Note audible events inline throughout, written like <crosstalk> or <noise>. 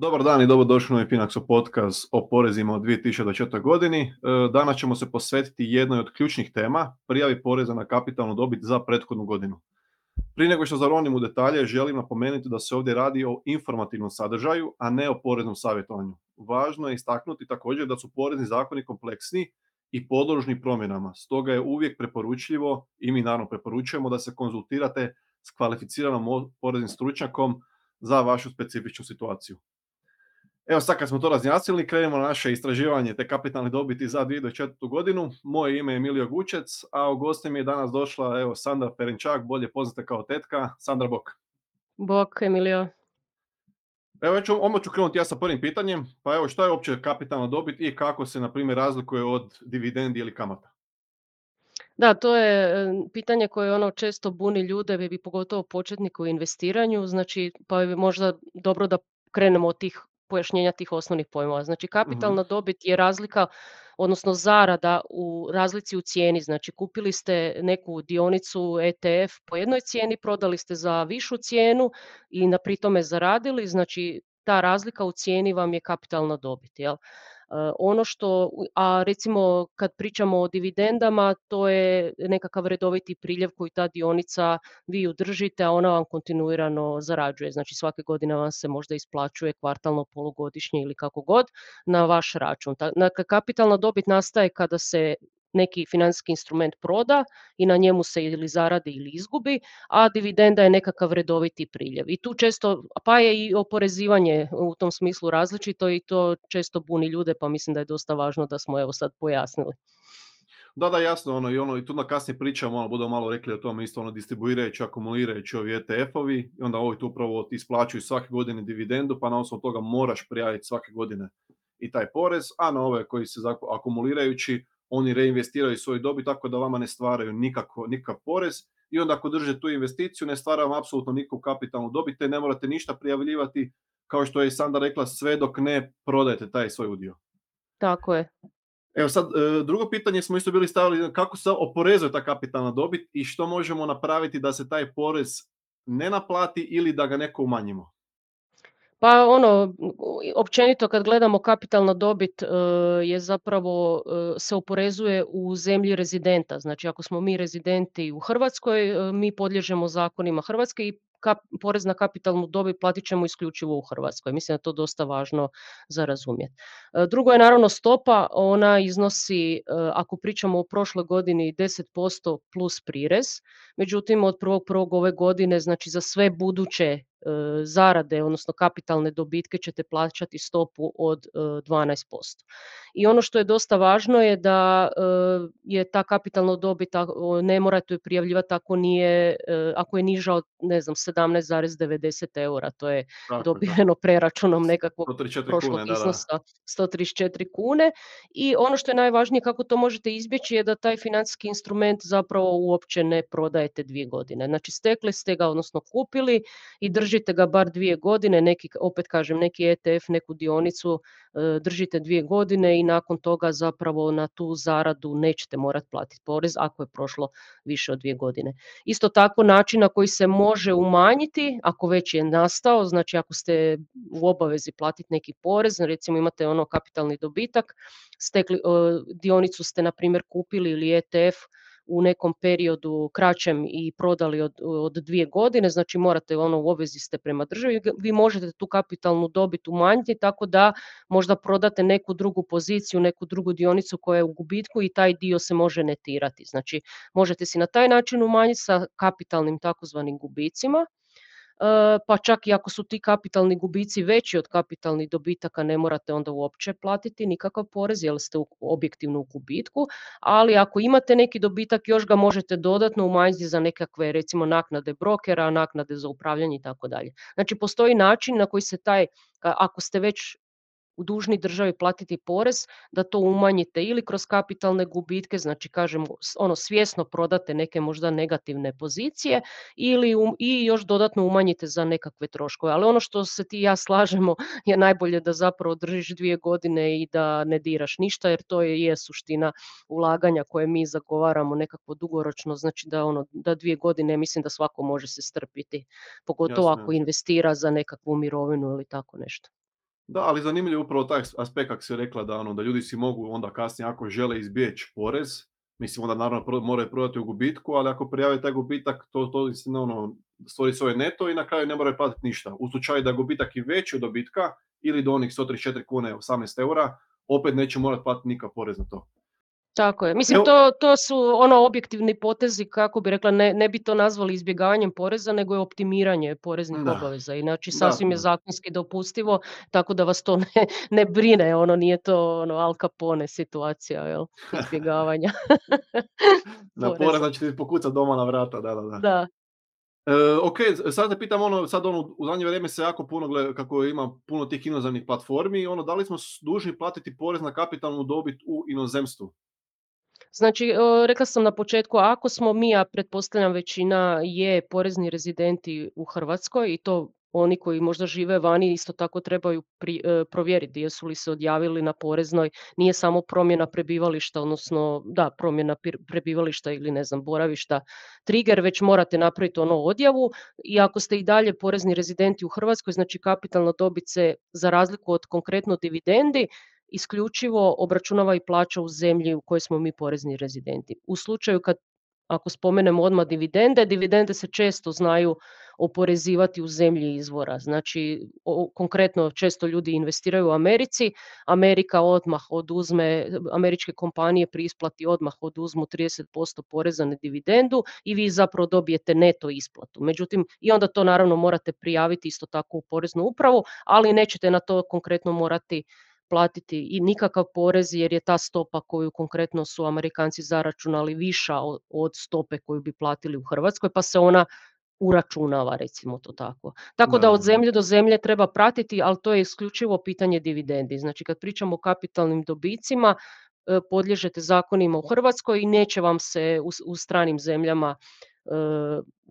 Dobar dan i dobrodošli u Finaxo podcast o porezima u 2024. godini. E, danas ćemo se posvetiti jednoj od ključnih tema, prijavi poreza na kapitalnu dobit za prethodnu godinu. Prije nego što zaronim u detalje, želim napomenuti da se ovdje radi o informativnom sadržaju, a ne o poreznom savjetovanju. Važno je istaknuti također da su porezni zakoni kompleksni i podložni promjenama, stoga je uvijek preporučljivo i mi naravno preporučujemo da se konzultirate s kvalificiranom poreznim stručnjakom za vašu specifičnu situaciju. Evo sad kad smo to razjasnili, krenemo na naše istraživanje te kapitalne dobiti za 2024. godinu. Moje ime je Emilio Gučec, a u gosti mi je danas došla evo, Sandra Perenčak, bolje poznata kao tetka. Sandra Bok. Bok, Emilio. Evo, ću, odmah ću krenuti ja sa prvim pitanjem. Pa evo, što je uopće kapitalna dobit i kako se, na primjer, razlikuje od dividendi ili kamata? Da, to je pitanje koje ono često buni ljude, i pogotovo početniku u investiranju, znači pa je možda dobro da krenemo od tih pojašnjenja tih osnovnih pojmova. Znači kapitalna dobit je razlika odnosno zarada u razlici u cijeni. Znači kupili ste neku dionicu ETF po jednoj cijeni, prodali ste za višu cijenu i na pritome zaradili, znači ta razlika u cijeni vam je kapitalna dobit. Jel? Eh, ono što, a recimo kad pričamo o dividendama, to je nekakav redoviti priljev koji ta dionica vi ju držite, a ona vam kontinuirano zarađuje. Znači svake godine vam se možda isplaćuje kvartalno, polugodišnje ili kako god na vaš račun. Dakle, kapitalna dobit nastaje kada se neki financijski instrument proda i na njemu se ili zaradi ili izgubi, a dividenda je nekakav redoviti priljev. I tu često, pa je i oporezivanje u tom smislu različito i to često buni ljude, pa mislim da je dosta važno da smo evo sad pojasnili. Da, da, jasno, ono, i ono, i tu na kasnije pričamo, ono, budemo malo rekli o tome isto, ono, distribuirajući, akumulirajući ovi ETF-ovi, i onda ovi tu upravo isplaćuju svake godine dividendu, pa na osnovu toga moraš prijaviti svake godine i taj porez, a na ove koji se akumulirajući, oni reinvestiraju svoju dobit tako da vama ne stvaraju nikako, nikakav porez i onda ako drže tu investiciju ne stvara vam apsolutno nikakvu kapitalnu dobit te ne morate ništa prijavljivati kao što je i Sanda rekla sve dok ne prodajete taj svoj udio. Tako je. Evo sad, e, drugo pitanje smo isto bili stavili kako se oporezuje ta kapitalna dobit i što možemo napraviti da se taj porez ne naplati ili da ga neko umanjimo? Pa ono, općenito kad gledamo kapitalna dobit e, je zapravo e, se oporezuje u zemlji rezidenta. Znači ako smo mi rezidenti u Hrvatskoj, e, mi podliježemo zakonima Hrvatske i porez na kapitalnu dobit platit ćemo isključivo u Hrvatskoj. Mislim da je to dosta važno za razumjeti. Drugo je naravno stopa, ona iznosi, ako pričamo o prošloj godini, 10% plus prirez. Međutim, od 1.1. ove godine, znači za sve buduće zarade, odnosno kapitalne dobitke ćete plaćati stopu od 12%. E, I ono što je dosta važno je da e, je ta kapitalna dobit, ne morate ju prijavljivati ako, nije, ako je niža od ne znam, 17,90 eura, to je dobiveno preračunom nekakvog prošlog iznosa 134 kune. I ono što je najvažnije kako to možete izbjeći je da taj financijski instrument zapravo uopće ne prodajete dvije godine. Znači stekli ste ga, odnosno kupili i držite držite ga bar dvije godine, neki, opet kažem, neki ETF, neku dionicu e, držite dvije godine i nakon toga zapravo na tu zaradu nećete morati platiti porez ako je prošlo više od dvije godine. Isto tako način na koji se može umanjiti, ako već je nastao, znači ako ste u obavezi platiti neki porez, recimo imate ono kapitalni dobitak, stekli, e, dionicu ste na primjer kupili ili ETF u nekom periodu kraćem i prodali od, od dvije godine, znači morate ono u obvezi ste prema državi, vi možete tu kapitalnu dobit umanjiti tako da možda prodate neku drugu poziciju, neku drugu dionicu koja je u gubitku i taj dio se može netirati. Znači možete si na taj način umanjiti sa kapitalnim takozvanim gubicima pa čak i ako su ti kapitalni gubici veći od kapitalnih dobitaka ne morate onda uopće platiti nikakav porez jer ste objektivno u gubitku, ali ako imate neki dobitak još ga možete dodatno umanjiti za nekakve recimo naknade brokera, naknade za upravljanje i tako dalje. Znači postoji način na koji se taj, ako ste već dužni državi platiti porez, da to umanjite ili kroz kapitalne gubitke, znači kažem ono svjesno prodate neke možda negativne pozicije ili i još dodatno umanjite za nekakve troškove. Ali ono što se ti i ja slažemo <laughs> je najbolje da zapravo držiš dvije godine i da ne diraš ništa jer to je, je suština ulaganja koje mi zagovaramo nekako dugoročno, znači da ono da dvije godine mislim da svako može se strpiti, pogotovo ako investira za nekakvu mirovinu ili tako nešto. Da, ali zanimljivo upravo taj aspekt kako si rekla da, ono, da ljudi si mogu onda kasnije ako žele izbjeći porez, mislim onda naravno moraju prodati u gubitku, ali ako prijave taj gubitak, to, to ono, stvori svoje neto i na kraju ne moraju platiti ništa. U slučaju da je gubitak i veći od dobitka ili do onih 134 kune 18 eura, opet neće morati platiti nikakav porez na to. Tako je. Mislim, to, to su ono objektivni potezi, kako bi rekla, ne, ne bi to nazvali izbjegavanjem poreza, nego je optimiranje poreznih obaveza. Inači, sasvim je zakonski dopustivo, tako da vas to ne, ne brine, ono nije to ono Al Capone situacija, jel? <laughs> Izbjegavanja. <laughs> na porez, znači ti pokuca doma na vrata, da, da, da. Da, E, ok, sad te pitam ono, sad ono, u zadnje vrijeme se jako puno gleda, kako ima puno tih inozemnih platformi, ono, da li smo dužni platiti porez na kapitalnu dobit u inozemstvu? Znači, rekla sam na početku, ako smo mi, a pretpostavljam većina je porezni rezidenti u Hrvatskoj i to oni koji možda žive vani isto tako trebaju e, provjeriti jesu li se odjavili na poreznoj. Nije samo promjena prebivališta, odnosno da, promjena prebivališta ili ne znam, boravišta trigger, već morate napraviti ono odjavu i ako ste i dalje porezni rezidenti u Hrvatskoj, znači kapitalna dobit se za razliku od konkretno dividendi isključivo obračunava i plaća u zemlji u kojoj smo mi porezni rezidenti. U slučaju kad ako spomenemo odmah dividende, dividende se često znaju oporezivati u zemlji izvora. Znači, konkretno često ljudi investiraju u Americi, Amerika odmah oduzme, američke kompanije pri isplati odmah oduzmu 30% poreza na dividendu i vi zapravo dobijete neto isplatu. Međutim, i onda to naravno morate prijaviti isto tako u poreznu upravu, ali nećete na to konkretno morati platiti i nikakav porez jer je ta stopa koju konkretno su Amerikanci zaračunali viša od stope koju bi platili u Hrvatskoj pa se ona uračunava recimo to tako. Tako da od zemlje do zemlje treba pratiti, ali to je isključivo pitanje dividendi. Znači kad pričamo o kapitalnim dobicima, e, podliježete zakonima u Hrvatskoj i neće vam se u, stranim zemljama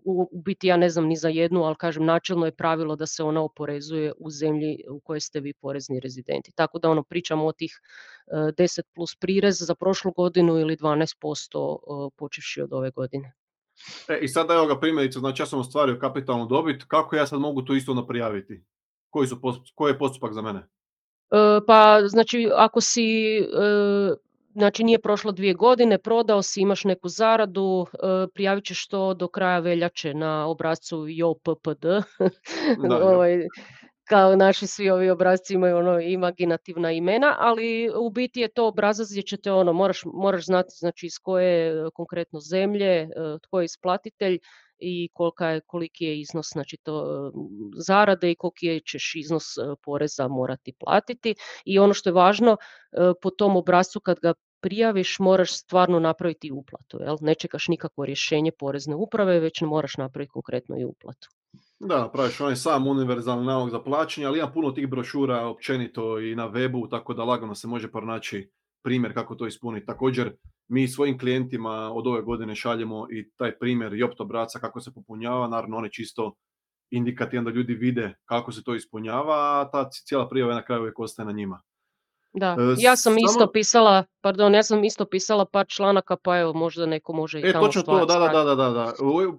u biti ja ne znam ni za jednu, ali kažem načelno je pravilo da se ona oporezuje u zemlji u kojoj ste vi porezni rezidenti. Tako da ono pričamo o tih 10 e, plus prirez za prošlu godinu ili 12% počevši od ove godine. E, I sada evo ga primjerice, znači ja sam ostvario kapitalnu dobit, kako ja sad mogu to isto naprijaviti? Koji, su, koji je postupak za mene? E, pa znači ako si e, znači nije prošlo dvije godine, prodao si, imaš neku zaradu, e, prijavit ćeš to do kraja veljače na obrazcu JOPPD. <laughs> ovaj, kao naši svi ovi obrazci imaju ono imaginativna imena, ali u biti je to obrazac gdje ćete ono, moraš, moraš znati znači iz koje e, konkretno zemlje, e, tko je isplatitelj i kolika je, koliki je iznos znači to zarade i koliki ćeš iznos poreza morati platiti. I ono što je važno, po tom obrazcu kad ga prijaviš moraš stvarno napraviti uplatu. Jel? Ne čekaš nikakvo rješenje porezne uprave, već moraš napraviti konkretno i uplatu. Da, praviš onaj sam univerzalni nalog za plaćanje, ali ima puno tih brošura općenito i na webu, tako da lagano se može pronaći primjer kako to ispuniti. Također, mi svojim klijentima od ove godine šaljemo i taj primjer JOPT obraca kako se popunjava, naravno on je čisto indikativan da ljudi vide kako se to ispunjava, a ta cijela prijava na kraju uvijek ostaje na njima. Da, e, ja sam isto pisala, pardon, ja sam isto pisala par članaka, pa evo možda neko može i e, tamo točno to, da, da, da, da, da.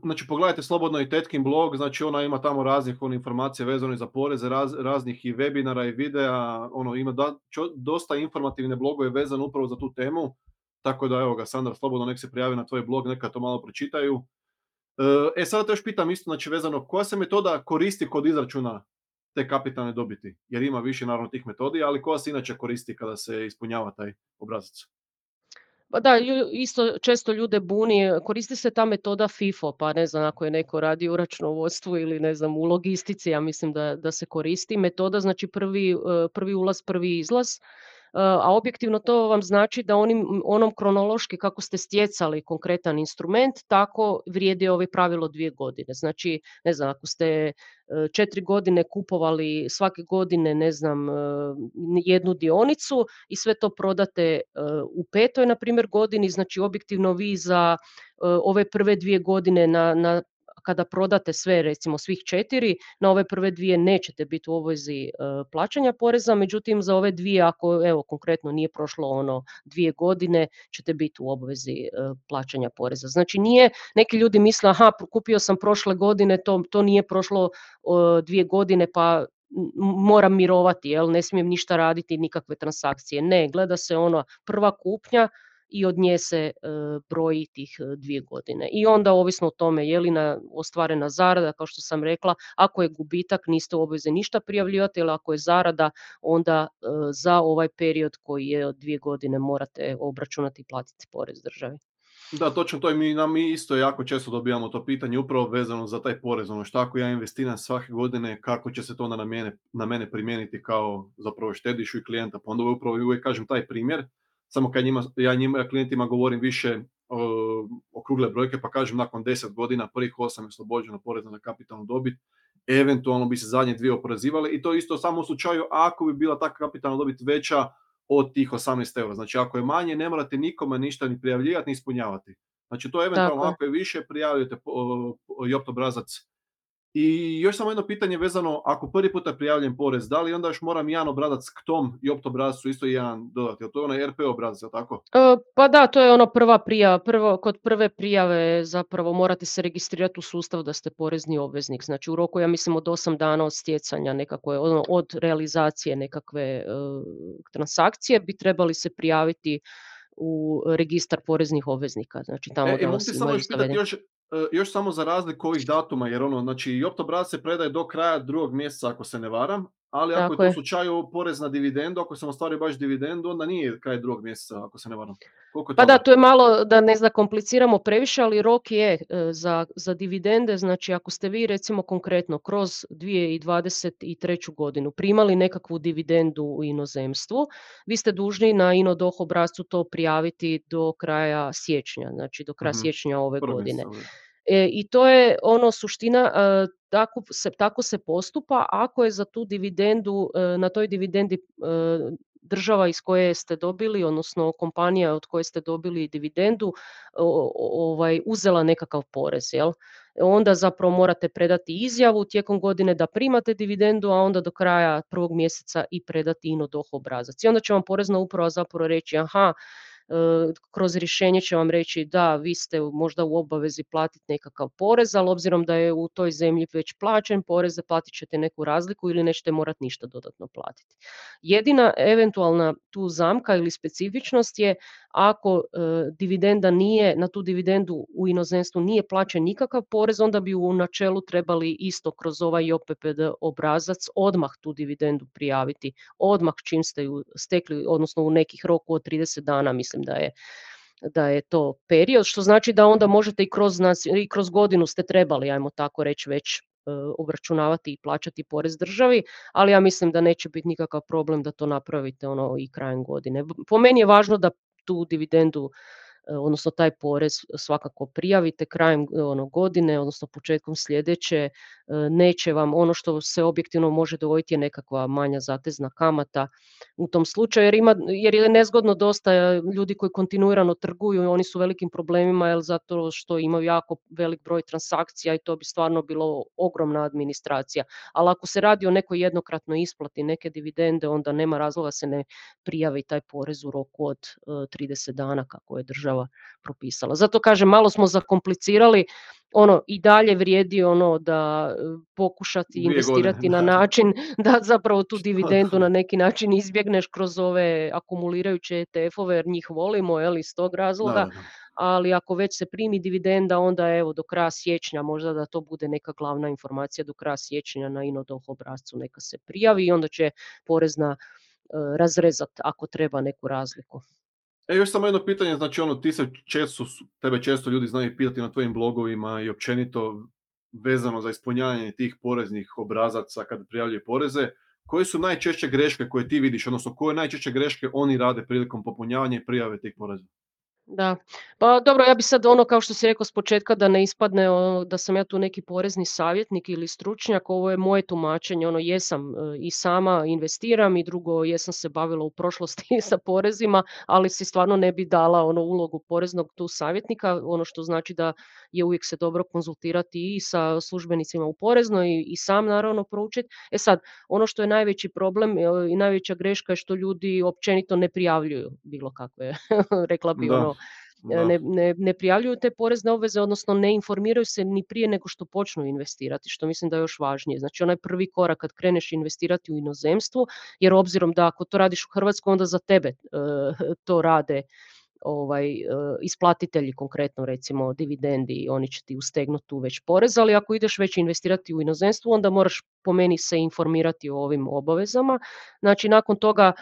Znači pogledajte slobodno i Tetkin blog, znači ona ima tamo raznih on, informacija vezane za poreze, raznih i webinara i videa, ono ima da, dosta informativne blogove vezane upravo za tu temu, tako da evo ga Sandra, slobodno nek se prijavi na tvoj blog, neka to malo pročitaju. E, e sada te još pitam isto, znači vezano, koja se metoda koristi kod izračuna te kapitalne dobiti, jer ima više naravno tih metodi, ali koja se inače koristi kada se ispunjava taj obrazac? Pa da, isto često ljude buni, koristi se ta metoda FIFO, pa ne znam ako je neko radi u računovodstvu ili ne znam u logistici, ja mislim da, da se koristi. Metoda znači prvi, e, prvi ulaz, prvi izlaz a objektivno to vam znači da onim, onom kronološki kako ste stjecali konkretan instrument, tako vrijedi ovaj pravilo dvije godine. Znači, ne znam, ako ste e, četiri godine kupovali svake godine, ne znam, e, jednu dionicu i sve to prodate e, u petoj, na primjer, godini, znači objektivno vi za ove prve dvije godine na, na kada prodate sve, recimo svih četiri, na ove prve dvije nećete biti u obvezi e, plaćanja poreza, međutim za ove dvije, ako evo konkretno nije prošlo ono dvije godine, ćete biti u obvezi e, plaćanja poreza. Znači nije, neki ljudi misle, aha, kupio sam prošle godine, to, to nije prošlo dvije godine, pa moram mirovati, jel, ne smijem ništa raditi, nikakve transakcije. Ne, gleda se ono prva kupnja i od nje se e, broji tih e, dvije godine. I onda ovisno o tome je li na, ostvarena zarada, kao što sam rekla, ako je gubitak niste u obvezi ništa prijavljivati, ili ako je zarada onda e, za ovaj period koji je od dvije godine morate obračunati i platiti porez državi. Da, točno to i mi, nam mi isto jako često dobijamo to pitanje upravo vezano za taj porez, ono šta ako ja investiram svake godine, kako će se to onda na mene, na mene primijeniti kao zapravo štedišu i klijenta, pa onda upravo uvijek kažem taj primjer, samo kad njima, ja njima klijentima govorim više o, okrugle brojke, pa kažem nakon 10 godina prvih 8 je oslobođeno poreza na kapitalnu dobit, eventualno bi se zadnje dvije oporezivale i to isto samo u slučaju ako bi bila ta kapitalna dobit veća od tih 18 eura. Znači ako je manje ne morate nikome ništa ni prijavljivati ni ispunjavati. Znači to eventualno ako je više prijavljujete JOPT obrazac i još samo jedno pitanje vezano, ako prvi puta prijavljen porez, da li onda još moram jedan obrazac k tom i opt obrazcu isto jedan dodati? To je onaj RP obrazac, tako? E, pa da, to je ono prva prijava. Prvo, kod prve prijave zapravo morate se registrirati u sustav da ste porezni obveznik. Znači u roku, ja mislim, od 8 dana od stjecanja nekakve, ono, od realizacije nekakve uh, transakcije bi trebali se prijaviti u registar poreznih obveznika. Znači tamo e, da vas samo još pitati još, E, još samo za razliku ovih datuma, jer ono, znači i optobrat se predaje do kraja drugog mjeseca ako se ne varam, ali ako je to u slučaju porez na dividendu, ako sam ostvario baš dividendu, onda nije kraj drugog mjeseca ako se ne varam. Koliko pa da, to je malo da ne zakompliciramo previše, ali rok je e, za, za dividende, znači ako ste vi recimo konkretno kroz 2023. godinu primali nekakvu dividendu u inozemstvu, vi ste dužni na INODOH obrazcu to prijaviti do kraja siječnja, znači do kraja mm siječnja ove godine. E, I to je ono suština, e, tako, se, tako se postupa ako je za tu dividendu, e, na toj dividendi država iz koje ste dobili, odnosno kompanija od koje ste dobili dividendu, ovaj, uzela nekakav porez. Jel? Onda zapravo morate predati izjavu tijekom godine da primate dividendu, a onda do kraja prvog mjeseca i predati ino doh obrazac. I onda će vam porezna uprava zapravo reći, aha, E, kroz rješenje će vam reći da vi ste možda u obavezi platiti nekakav porez, ali obzirom da je u toj zemlji već plaćen porez, platit ćete neku razliku ili nećete morati ništa dodatno platiti. Jedina eventualna tu zamka ili specifičnost je ako e, dividenda nije, na tu dividendu u inozemstvu nije plaćen nikakav porez, onda bi u načelu trebali isto kroz ovaj JOPPD obrazac odmah tu dividendu prijaviti, odmah čim ste ju stekli, odnosno u nekih roku od 30 dana, mislim da je da je to period, što znači da onda možete i kroz, i kroz godinu ste trebali, ajmo tako reći, već e, obračunavati i plaćati porez državi, ali ja mislim da neće biti nikakav problem da to napravite ono i krajem godine. Po meni je važno da tu dividendu E, odnosno taj porez svakako prijavite krajem e, ono, godine, odnosno početkom sljedeće, e, neće vam ono što se objektivno može dogoditi je nekakva manja zatezna kamata u tom slučaju, jer, ima, jer je nezgodno dosta ljudi koji kontinuirano trguju, oni su velikim problemima jer zato što imaju jako velik broj transakcija i to bi stvarno bilo ogromna administracija. Ali ako se radi o nekoj jednokratnoj isplati neke dividende, onda nema razloga se ne prijavi taj porez u roku od 30 dana kako je država propisala. Zato kažem, malo smo zakomplicirali, ono i dalje vrijedi ono da e, pokušati investirati na način <laughs> da zapravo tu dividendu na neki način izbjegneš kroz ove akumulirajuće ETF-ove jer njih volimo je iz tog razloga. ali ako već se primi dividenda, onda evo do kraja siječnja, možda da to bude neka glavna informacija do kraja siječnja na INODOH obrazcu neka se prijavi i onda će porezna e, razrezati ako treba neku razliku. E, još samo jedno pitanje, znači ono, ti se često, tebe često ljudi znaju pitati na tvojim blogovima i općenito vezano za ispunjavanje tih poreznih obrazaca kad prijavljaju poreze. Koje su najčešće greške koje ti vidiš, odnosno koje najčešće greške oni rade prilikom popunjavanja i prijave tih poreza? Da, pa dobro, ja bi sad ono kao što si rekao s početka da ne ispadne ono, da sam ja tu neki porezni savjetnik ili stručnjak, ovo je moje tumačenje, ono jesam e, i sama investiram i drugo jesam se bavila u prošlosti <laughs> sa porezima, ali si stvarno ne bi dala ono ulogu poreznog tu savjetnika, ono što znači da je uvijek se dobro konzultirati i sa službenicima u poreznoj i, i sam naravno proučiti. E sad, ono što je najveći problem e, i najveća greška je što ljudi općenito ne prijavljuju bilo kakve, <laughs> rekla bi ono ne, ne, ne prijavljuju te porezne obveze, odnosno ne informiraju se ni prije nego što počnu investirati, što mislim da je još važnije. Znači onaj prvi korak kad kreneš investirati u inozemstvu, jer obzirom da ako to radiš u Hrvatskoj, onda za tebe <laughs> to rade ovaj, isplatitelji konkretno recimo dividendi, oni će ti ustegnuti tu već porez, ali ako ideš već investirati u inozemstvu onda moraš po meni se informirati o ovim obavezama. Znači nakon toga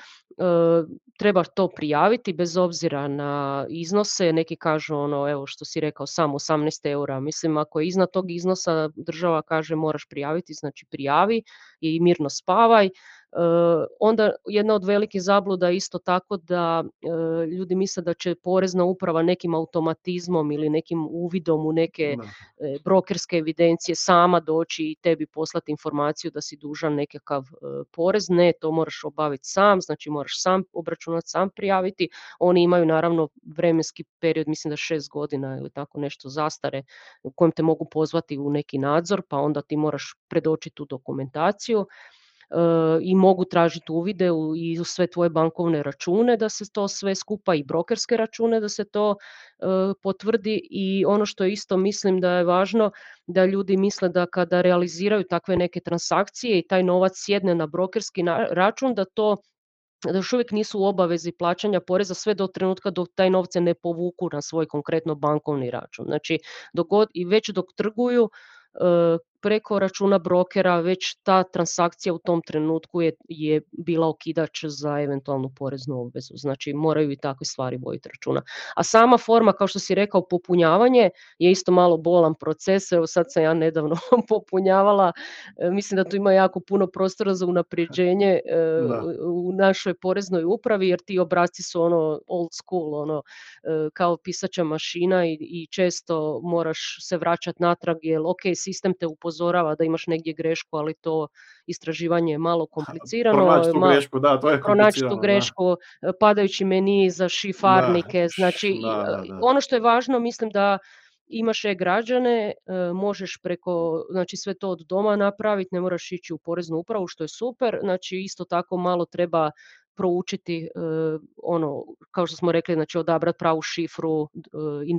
treba to prijaviti bez obzira na iznose, neki kažu ono evo što si rekao samo 18 eura, mislim ako je iznad tog iznosa država kaže moraš prijaviti, znači prijavi i mirno spavaj. Onda jedna od velikih zabluda je isto tako da ljudi misle da će porezna uprava nekim automatizmom ili nekim uvidom u neke brokerske evidencije sama doći i tebi poslati informaciju da si dužan nekakav porez. Ne, to moraš obaviti sam, znači moraš sam obračunati, sam prijaviti. Oni imaju naravno vremenski period, mislim da šest godina ili tako nešto zastare u kojem te mogu pozvati u neki nadzor, pa onda ti moraš predočiti tu dokumentaciju i mogu tražiti uvide u, i u sve tvoje bankovne račune da se to sve skupa i brokerske račune da se to potvrdi i ono što isto mislim da je važno da ljudi misle da kada realiziraju takve neke transakcije i taj novac sjedne na brokerski račun da to da još uvijek nisu u obavezi plaćanja poreza sve do trenutka dok taj novce ne povuku na svoj konkretno bankovni račun. Znači dok i već dok trguju preko računa brokera već ta transakcija u tom trenutku je, je bila okidač za eventualnu poreznu obvezu. Znači moraju i takve stvari voditi računa. A sama forma, kao što si rekao, popunjavanje je isto malo bolan proces. Evo sad sam ja nedavno <laughs> popunjavala. E, mislim da tu ima jako puno prostora za unapređenje e, u našoj poreznoj upravi jer ti obrazci su ono old school, ono e, kao pisača mašina i, i često moraš se vraćati natrag jer ok, sistem te upozorava upozorava da imaš negdje grešku, ali to istraživanje je malo komplicirano. Pronaći tu grešku, da, to je Pronaći tu grešku, e, padajući meni za šifarnike, znači <laughs> ono što je važno, mislim da imaš e-građane, e, možeš preko, znači sve to od doma napraviti, ne moraš ići u poreznu upravu, što je super, znači isto tako malo treba proučiti ono, kao što smo rekli, znači odabrati pravu šifru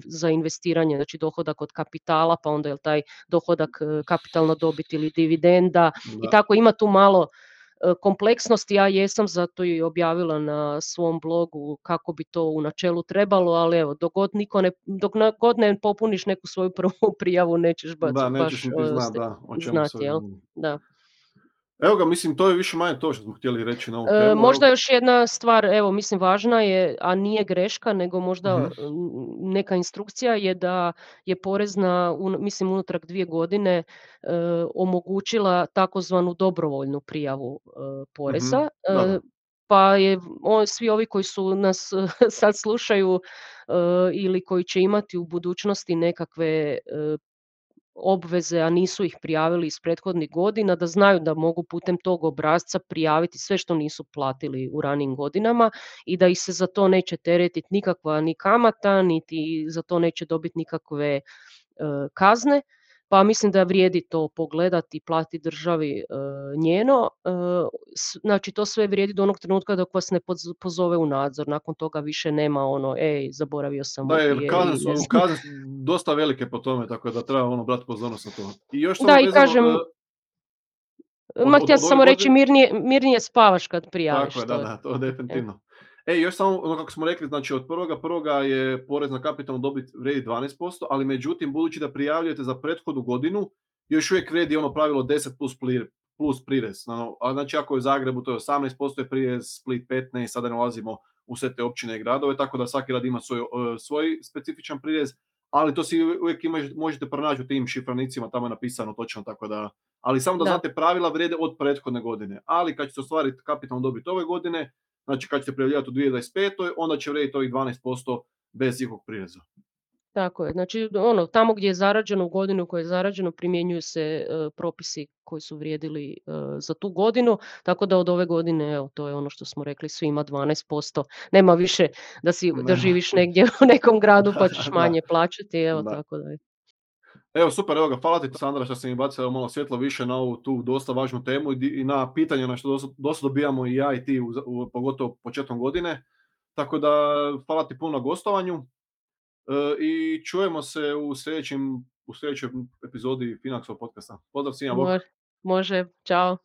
za investiranje, znači dohodak od kapitala, pa onda je taj dohodak kapitalna dobit ili dividenda i tako ima tu malo kompleksnosti, ja jesam zato i objavila na svom blogu kako bi to u načelu trebalo, ali evo, dok god, niko ne, dok god ne popuniš neku svoju <laughs> prvu prijavu, nećeš baš, da, nećeš baš zna, da, znati, jel? Da. Evo ga, mislim, to je više manje to što smo htjeli reći na ovu temu. E, možda još jedna stvar, evo, mislim, važna je, a nije greška, nego možda mhm. neka instrukcija je da je porezna, mislim, unutrag dvije godine e, omogućila takozvanu dobrovoljnu prijavu e, poreza. Mhm. Pa je, svi ovi koji su nas <laughs> sad slušaju ili koji će imati u budućnosti nekakve obveze, a nisu ih prijavili iz prethodnih godina, da znaju da mogu putem tog obrazca prijaviti sve što nisu platili u ranim godinama i da ih se za to neće teretiti nikakva ni kamata, niti za to neće dobiti nikakve e, kazne pa mislim da vrijedi to pogledati i plati državi e, njeno. E, znači to sve vrijedi do onog trenutka dok vas ne pozove u nadzor. Nakon toga više nema ono, ej, zaboravio sam. Da, jer kazne su, kazne su dosta velike po tome, tako da treba ono brati pozornost na to. I još da, i kažem, uh, Ma htio samo reći, mirnije, mirnije spavaš kad prijaviš. Tako je, da, da, to definitivno. E, još samo ono kako smo rekli, znači od prvoga prvoga je porez na kapitalnu dobit vredi 12%, ali međutim, budući da prijavljujete za prethodnu godinu, još uvijek vredi ono pravilo 10 plus, plus prirez. a znači ako je u Zagrebu to je 18% je prirez, Split 15, sada ne ulazimo u sve te općine i gradove, tako da svaki grad ima svoj, svoj specifičan prirez, ali to si uvijek možete pronaći u tim šifranicima, tamo je napisano točno, tako da, ali samo da, da. znate pravila vrede od prethodne godine, ali kad ćete ostvariti kapitalnu dobit ove godine, Znači kad ćete prijavljivati u 2025. onda će vrijediti ovih 12% bez ikog prireza. Tako je, znači ono, tamo gdje je zarađeno u godinu koje je zarađeno primjenjuju se e, propisi koji su vrijedili e, za tu godinu, tako da od ove godine, evo, to je ono što smo rekli, svima 12%. Nema više da, si, da živiš negdje u nekom gradu <laughs> pa ćeš manje plaćati, evo tako da je. Evo super, evo ga, hvala ti Sandra što si mi bacila malo svjetlo više na ovu tu dosta važnu temu i na pitanje na što dosta dobijamo i ja i ti, pogotovo početkom godine. Tako da hvala ti puno na gostovanju. i čujemo se u sljedećim u sljedećoj epizodi Finaxov podcasta. Pozdrav svima, može, čao.